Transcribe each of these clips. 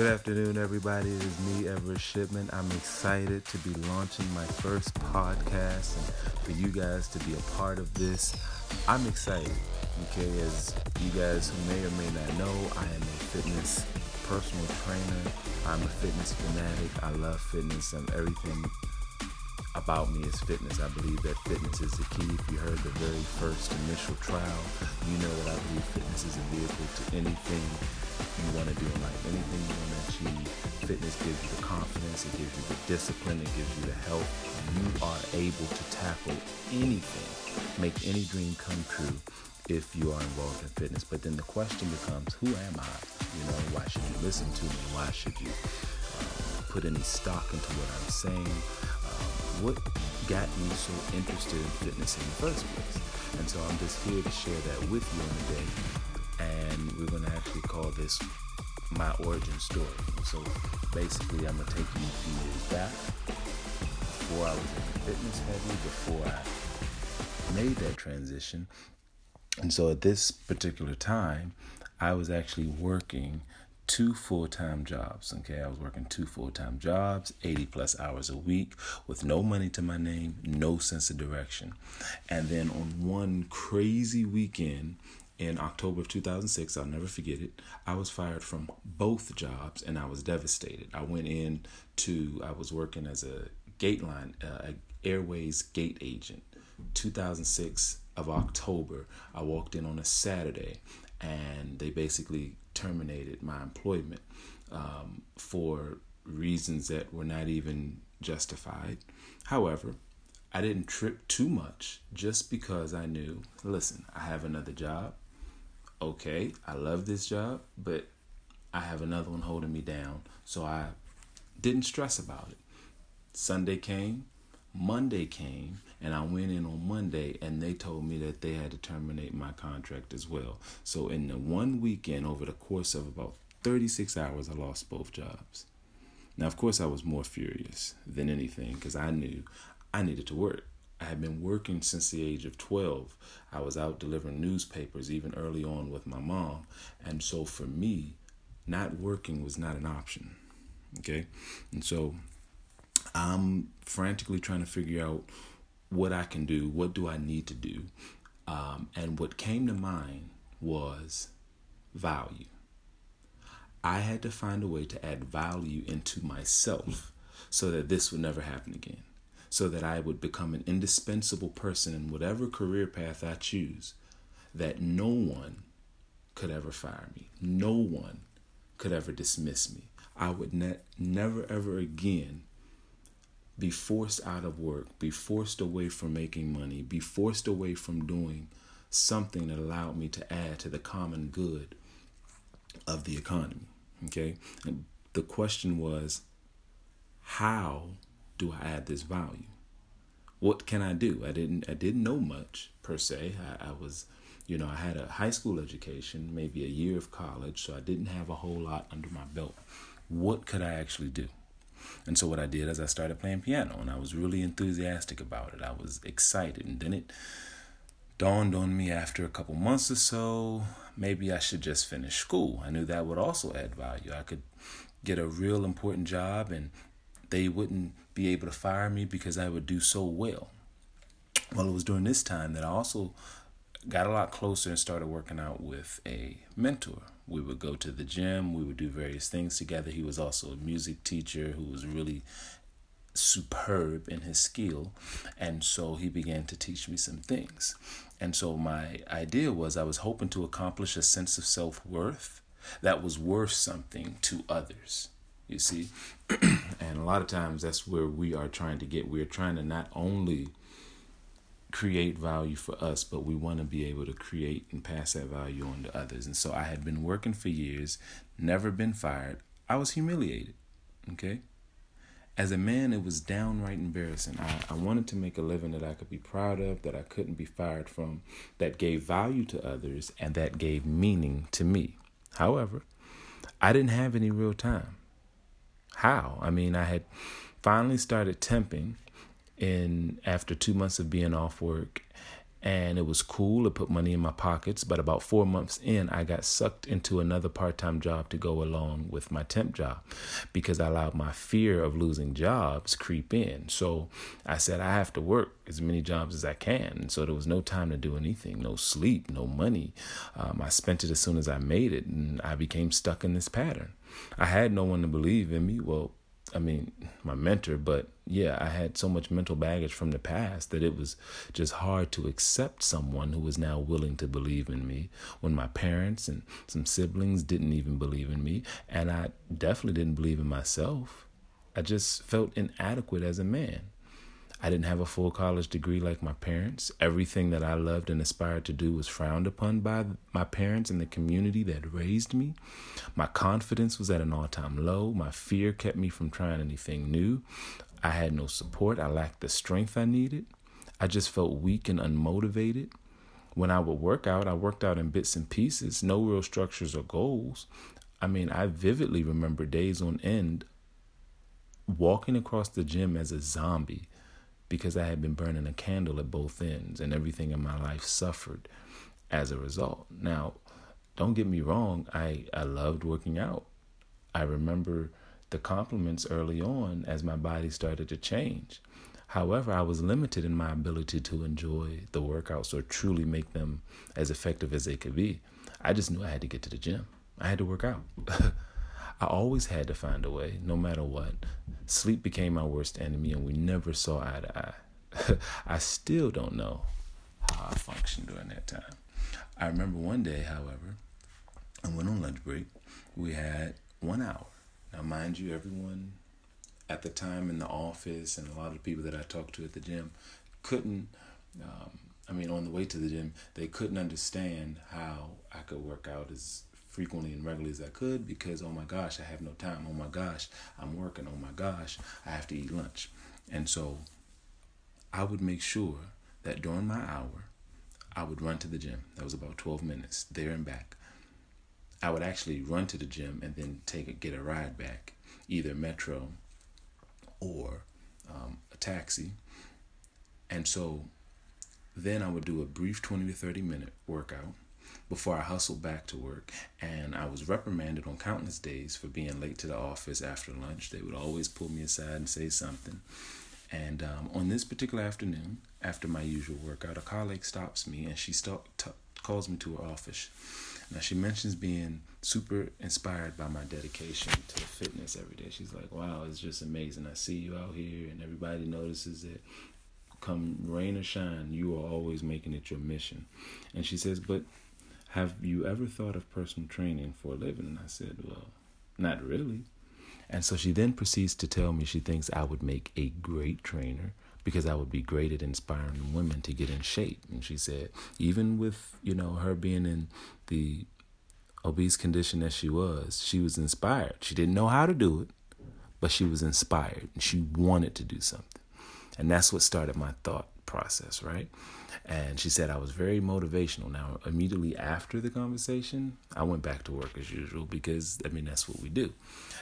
Good afternoon, everybody. It is me, Everett Shipman. I'm excited to be launching my first podcast and for you guys to be a part of this. I'm excited, okay? As you guys who may or may not know, I am a fitness personal trainer. I'm a fitness fanatic. I love fitness and everything about me is fitness. I believe that fitness is the key. If you heard the very first initial trial, you know that I believe fitness is a vehicle to anything you want to do in life, anything you want to achieve. Fitness gives you the confidence, it gives you the discipline, it gives you the health. You are able to tackle anything, make any dream come true if you are involved in fitness. But then the question becomes, who am I? You know, why should you listen to me? Why should you um, put any stock into what I'm saying? Um, what got me so interested in fitness in the first place? And so I'm just here to share that with you on the day and we're going to actually call this my origin story. So basically, I'm going to take you a few years back before I was in fitness heavy, before I made that transition. And so at this particular time, I was actually working two full time jobs. Okay, I was working two full time jobs, 80 plus hours a week, with no money to my name, no sense of direction. And then on one crazy weekend, in October of 2006. I'll never forget it. I was fired from both jobs and I was devastated. I went in to, I was working as a gate line, uh, airways gate agent. 2006 of October, I walked in on a Saturday and they basically terminated my employment um, for reasons that were not even justified. However, I didn't trip too much just because I knew, listen, I have another job okay, I love this job, but I have another one holding me down. So I didn't stress about it. Sunday came, Monday came, and I went in on Monday and they told me that they had to terminate my contract as well. So in the one weekend, over the course of about 36 hours, I lost both jobs. Now, of course, I was more furious than anything because I knew I needed to work. I had been working since the age of 12. I was out delivering newspapers even early on with my mom. And so for me, not working was not an option. Okay? And so I'm frantically trying to figure out what I can do, what do I need to do. Um, and what came to mind was value. I had to find a way to add value into myself so that this would never happen again so that I would become an indispensable person in whatever career path I choose, that no one could ever fire me. No one could ever dismiss me. I would ne- never, ever again be forced out of work, be forced away from making money, be forced away from doing something that allowed me to add to the common good of the economy. Okay? And the question was, how do I add this value? What can I do? I didn't I didn't know much per se. I, I was you know, I had a high school education, maybe a year of college, so I didn't have a whole lot under my belt. What could I actually do? And so what I did is I started playing piano and I was really enthusiastic about it. I was excited and then it dawned on me after a couple months or so, maybe I should just finish school. I knew that would also add value. I could get a real important job and they wouldn't be able to fire me because I would do so well. Well, it was during this time that I also got a lot closer and started working out with a mentor. We would go to the gym, we would do various things together. He was also a music teacher who was really superb in his skill. And so he began to teach me some things. And so my idea was I was hoping to accomplish a sense of self worth that was worth something to others you see and a lot of times that's where we are trying to get we're trying to not only create value for us but we want to be able to create and pass that value on to others. And so i had been working for years never been fired. I was humiliated okay? As a man it was downright embarrassing. I, I wanted to make a living that i could be proud of that i couldn't be fired from that gave value to others and that gave meaning to me. However i didn't have any real time. How? I mean, I had finally started temping in after two months of being off work, and it was cool. It put money in my pockets. But about four months in, I got sucked into another part time job to go along with my temp job because I allowed my fear of losing jobs creep in. So I said, I have to work as many jobs as I can. And so there was no time to do anything, no sleep, no money. Um, I spent it as soon as I made it, and I became stuck in this pattern. I had no one to believe in me. Well, I mean, my mentor, but yeah, I had so much mental baggage from the past that it was just hard to accept someone who was now willing to believe in me when my parents and some siblings didn't even believe in me. And I definitely didn't believe in myself. I just felt inadequate as a man. I didn't have a full college degree like my parents. Everything that I loved and aspired to do was frowned upon by my parents and the community that raised me. My confidence was at an all time low. My fear kept me from trying anything new. I had no support. I lacked the strength I needed. I just felt weak and unmotivated. When I would work out, I worked out in bits and pieces, no real structures or goals. I mean, I vividly remember days on end walking across the gym as a zombie because I had been burning a candle at both ends and everything in my life suffered as a result. Now, don't get me wrong, I, I loved working out. I remember the compliments early on as my body started to change. However, I was limited in my ability to enjoy the workouts or truly make them as effective as they could be. I just knew I had to get to the gym. I had to work out. I always had to find a way, no matter what. Sleep became my worst enemy, and we never saw eye to eye. I still don't know how I functioned during that time. I remember one day, however, I went on lunch break. We had one hour. Now, mind you, everyone at the time in the office and a lot of the people that I talked to at the gym couldn't, um, I mean, on the way to the gym, they couldn't understand how I could work out as frequently and regularly as I could because, oh my gosh, I have no time. Oh my gosh, I'm working. Oh my gosh, I have to eat lunch. And so I would make sure that during my hour, I would run to the gym. That was about 12 minutes there and back. I would actually run to the gym and then take a, get a ride back, either metro or um, a taxi. And so then I would do a brief 20 to 30 minute workout before I hustled back to work. And I was reprimanded on countless days for being late to the office after lunch. They would always pull me aside and say something. And um, on this particular afternoon, after my usual workout, a colleague stops me and she st- t- calls me to her office. Now, she mentions being super inspired by my dedication to fitness every day. She's like, wow, it's just amazing. I see you out here, and everybody notices it come rain or shine, you are always making it your mission. And she says, But have you ever thought of personal training for a living? And I said, Well, not really. And so she then proceeds to tell me she thinks I would make a great trainer because I would be great at inspiring women to get in shape. And she said, even with, you know, her being in the obese condition that she was, she was inspired. She didn't know how to do it, but she was inspired and she wanted to do something. And that's what started my thought process, right? And she said I was very motivational. Now, immediately after the conversation, I went back to work as usual because, I mean, that's what we do.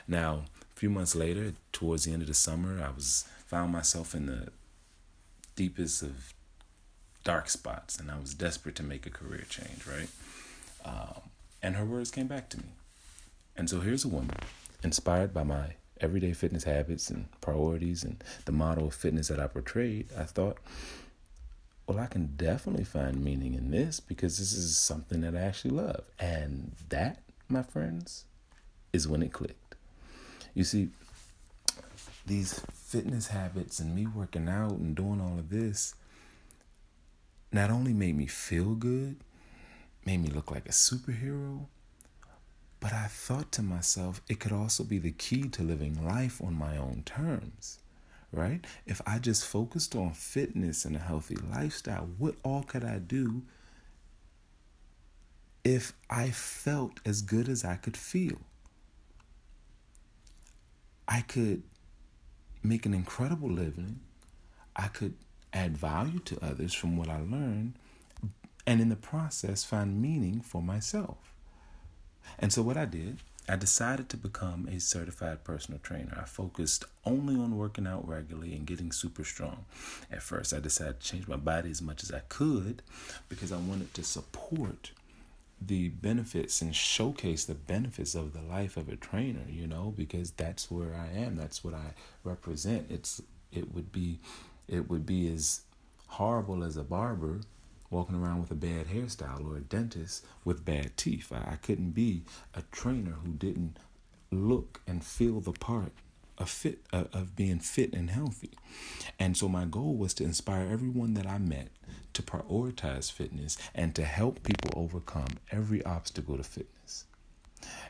Now, a few months later, towards the end of the summer, I was found myself in the deepest of dark spots, and I was desperate to make a career change, right? Um, and her words came back to me. And so here's a woman inspired by my everyday fitness habits and priorities and the model of fitness that I portrayed, I thought, well, I can definitely find meaning in this because this is something that I actually love. And that, my friends, is when it clicked. You see, these fitness habits and me working out and doing all of this not only made me feel good, made me look like a superhero, but I thought to myself, it could also be the key to living life on my own terms, right? If I just focused on fitness and a healthy lifestyle, what all could I do if I felt as good as I could feel? I could make an incredible living. I could add value to others from what I learned, and in the process, find meaning for myself. And so what I did I decided to become a certified personal trainer. I focused only on working out regularly and getting super strong. At first, I decided to change my body as much as I could because I wanted to support the benefits and showcase the benefits of the life of a trainer, you know, because that's where I am. That's what I represent. It's it would be it would be as horrible as a barber walking around with a bad hairstyle or a dentist with bad teeth. I, I couldn't be a trainer who didn't look and feel the part of fit of, of being fit and healthy. And so my goal was to inspire everyone that I met to prioritize fitness and to help people overcome every obstacle to fitness.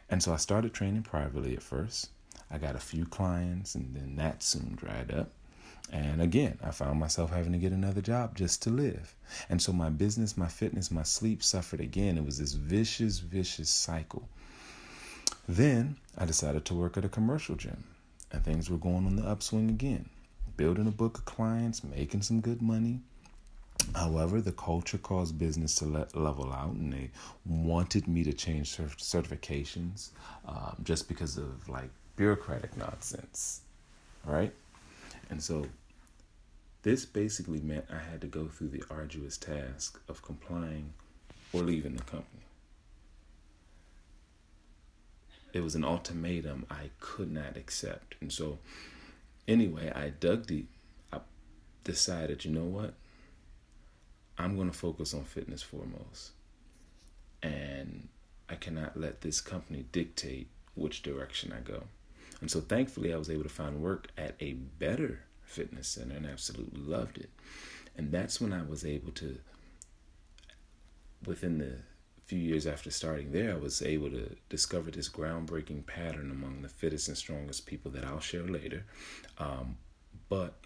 And so I started training privately at first. I got a few clients and then that soon dried up. And again, I found myself having to get another job just to live. And so my business, my fitness, my sleep suffered again. It was this vicious, vicious cycle. Then I decided to work at a commercial gym, and things were going on the upswing again. Building a book of clients, making some good money. However, the culture caused business to let, level out, and they wanted me to change certifications um, just because of like bureaucratic nonsense, right? And so this basically meant I had to go through the arduous task of complying or leaving the company. It was an ultimatum I could not accept. And so, anyway, I dug deep. I decided, you know what? I'm going to focus on fitness foremost. And I cannot let this company dictate which direction I go. And so thankfully, I was able to find work at a better fitness center and absolutely loved it. And that's when I was able to, within the few years after starting there, I was able to discover this groundbreaking pattern among the fittest and strongest people that I'll share later. Um, but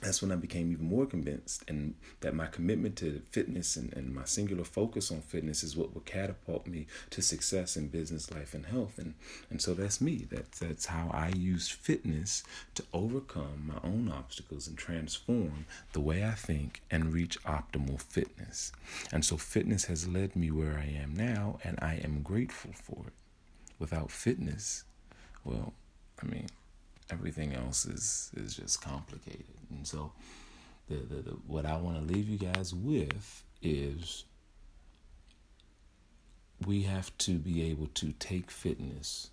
that's when I became even more convinced and that my commitment to fitness and, and my singular focus on fitness is what will catapult me to success in business life and health. And and so that's me. That's that's how I use fitness to overcome my own obstacles and transform the way I think and reach optimal fitness. And so fitness has led me where I am now and I am grateful for it. Without fitness, well, I mean, everything else is is just complicated. And so, the, the, the what I want to leave you guys with is we have to be able to take fitness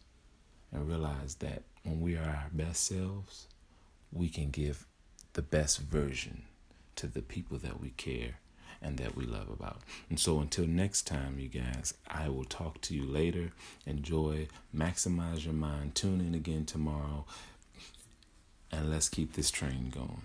and realize that when we are our best selves, we can give the best version to the people that we care and that we love about. And so until next time, you guys, I will talk to you later. Enjoy, maximize your mind. Tune in again tomorrow and let's keep this train going.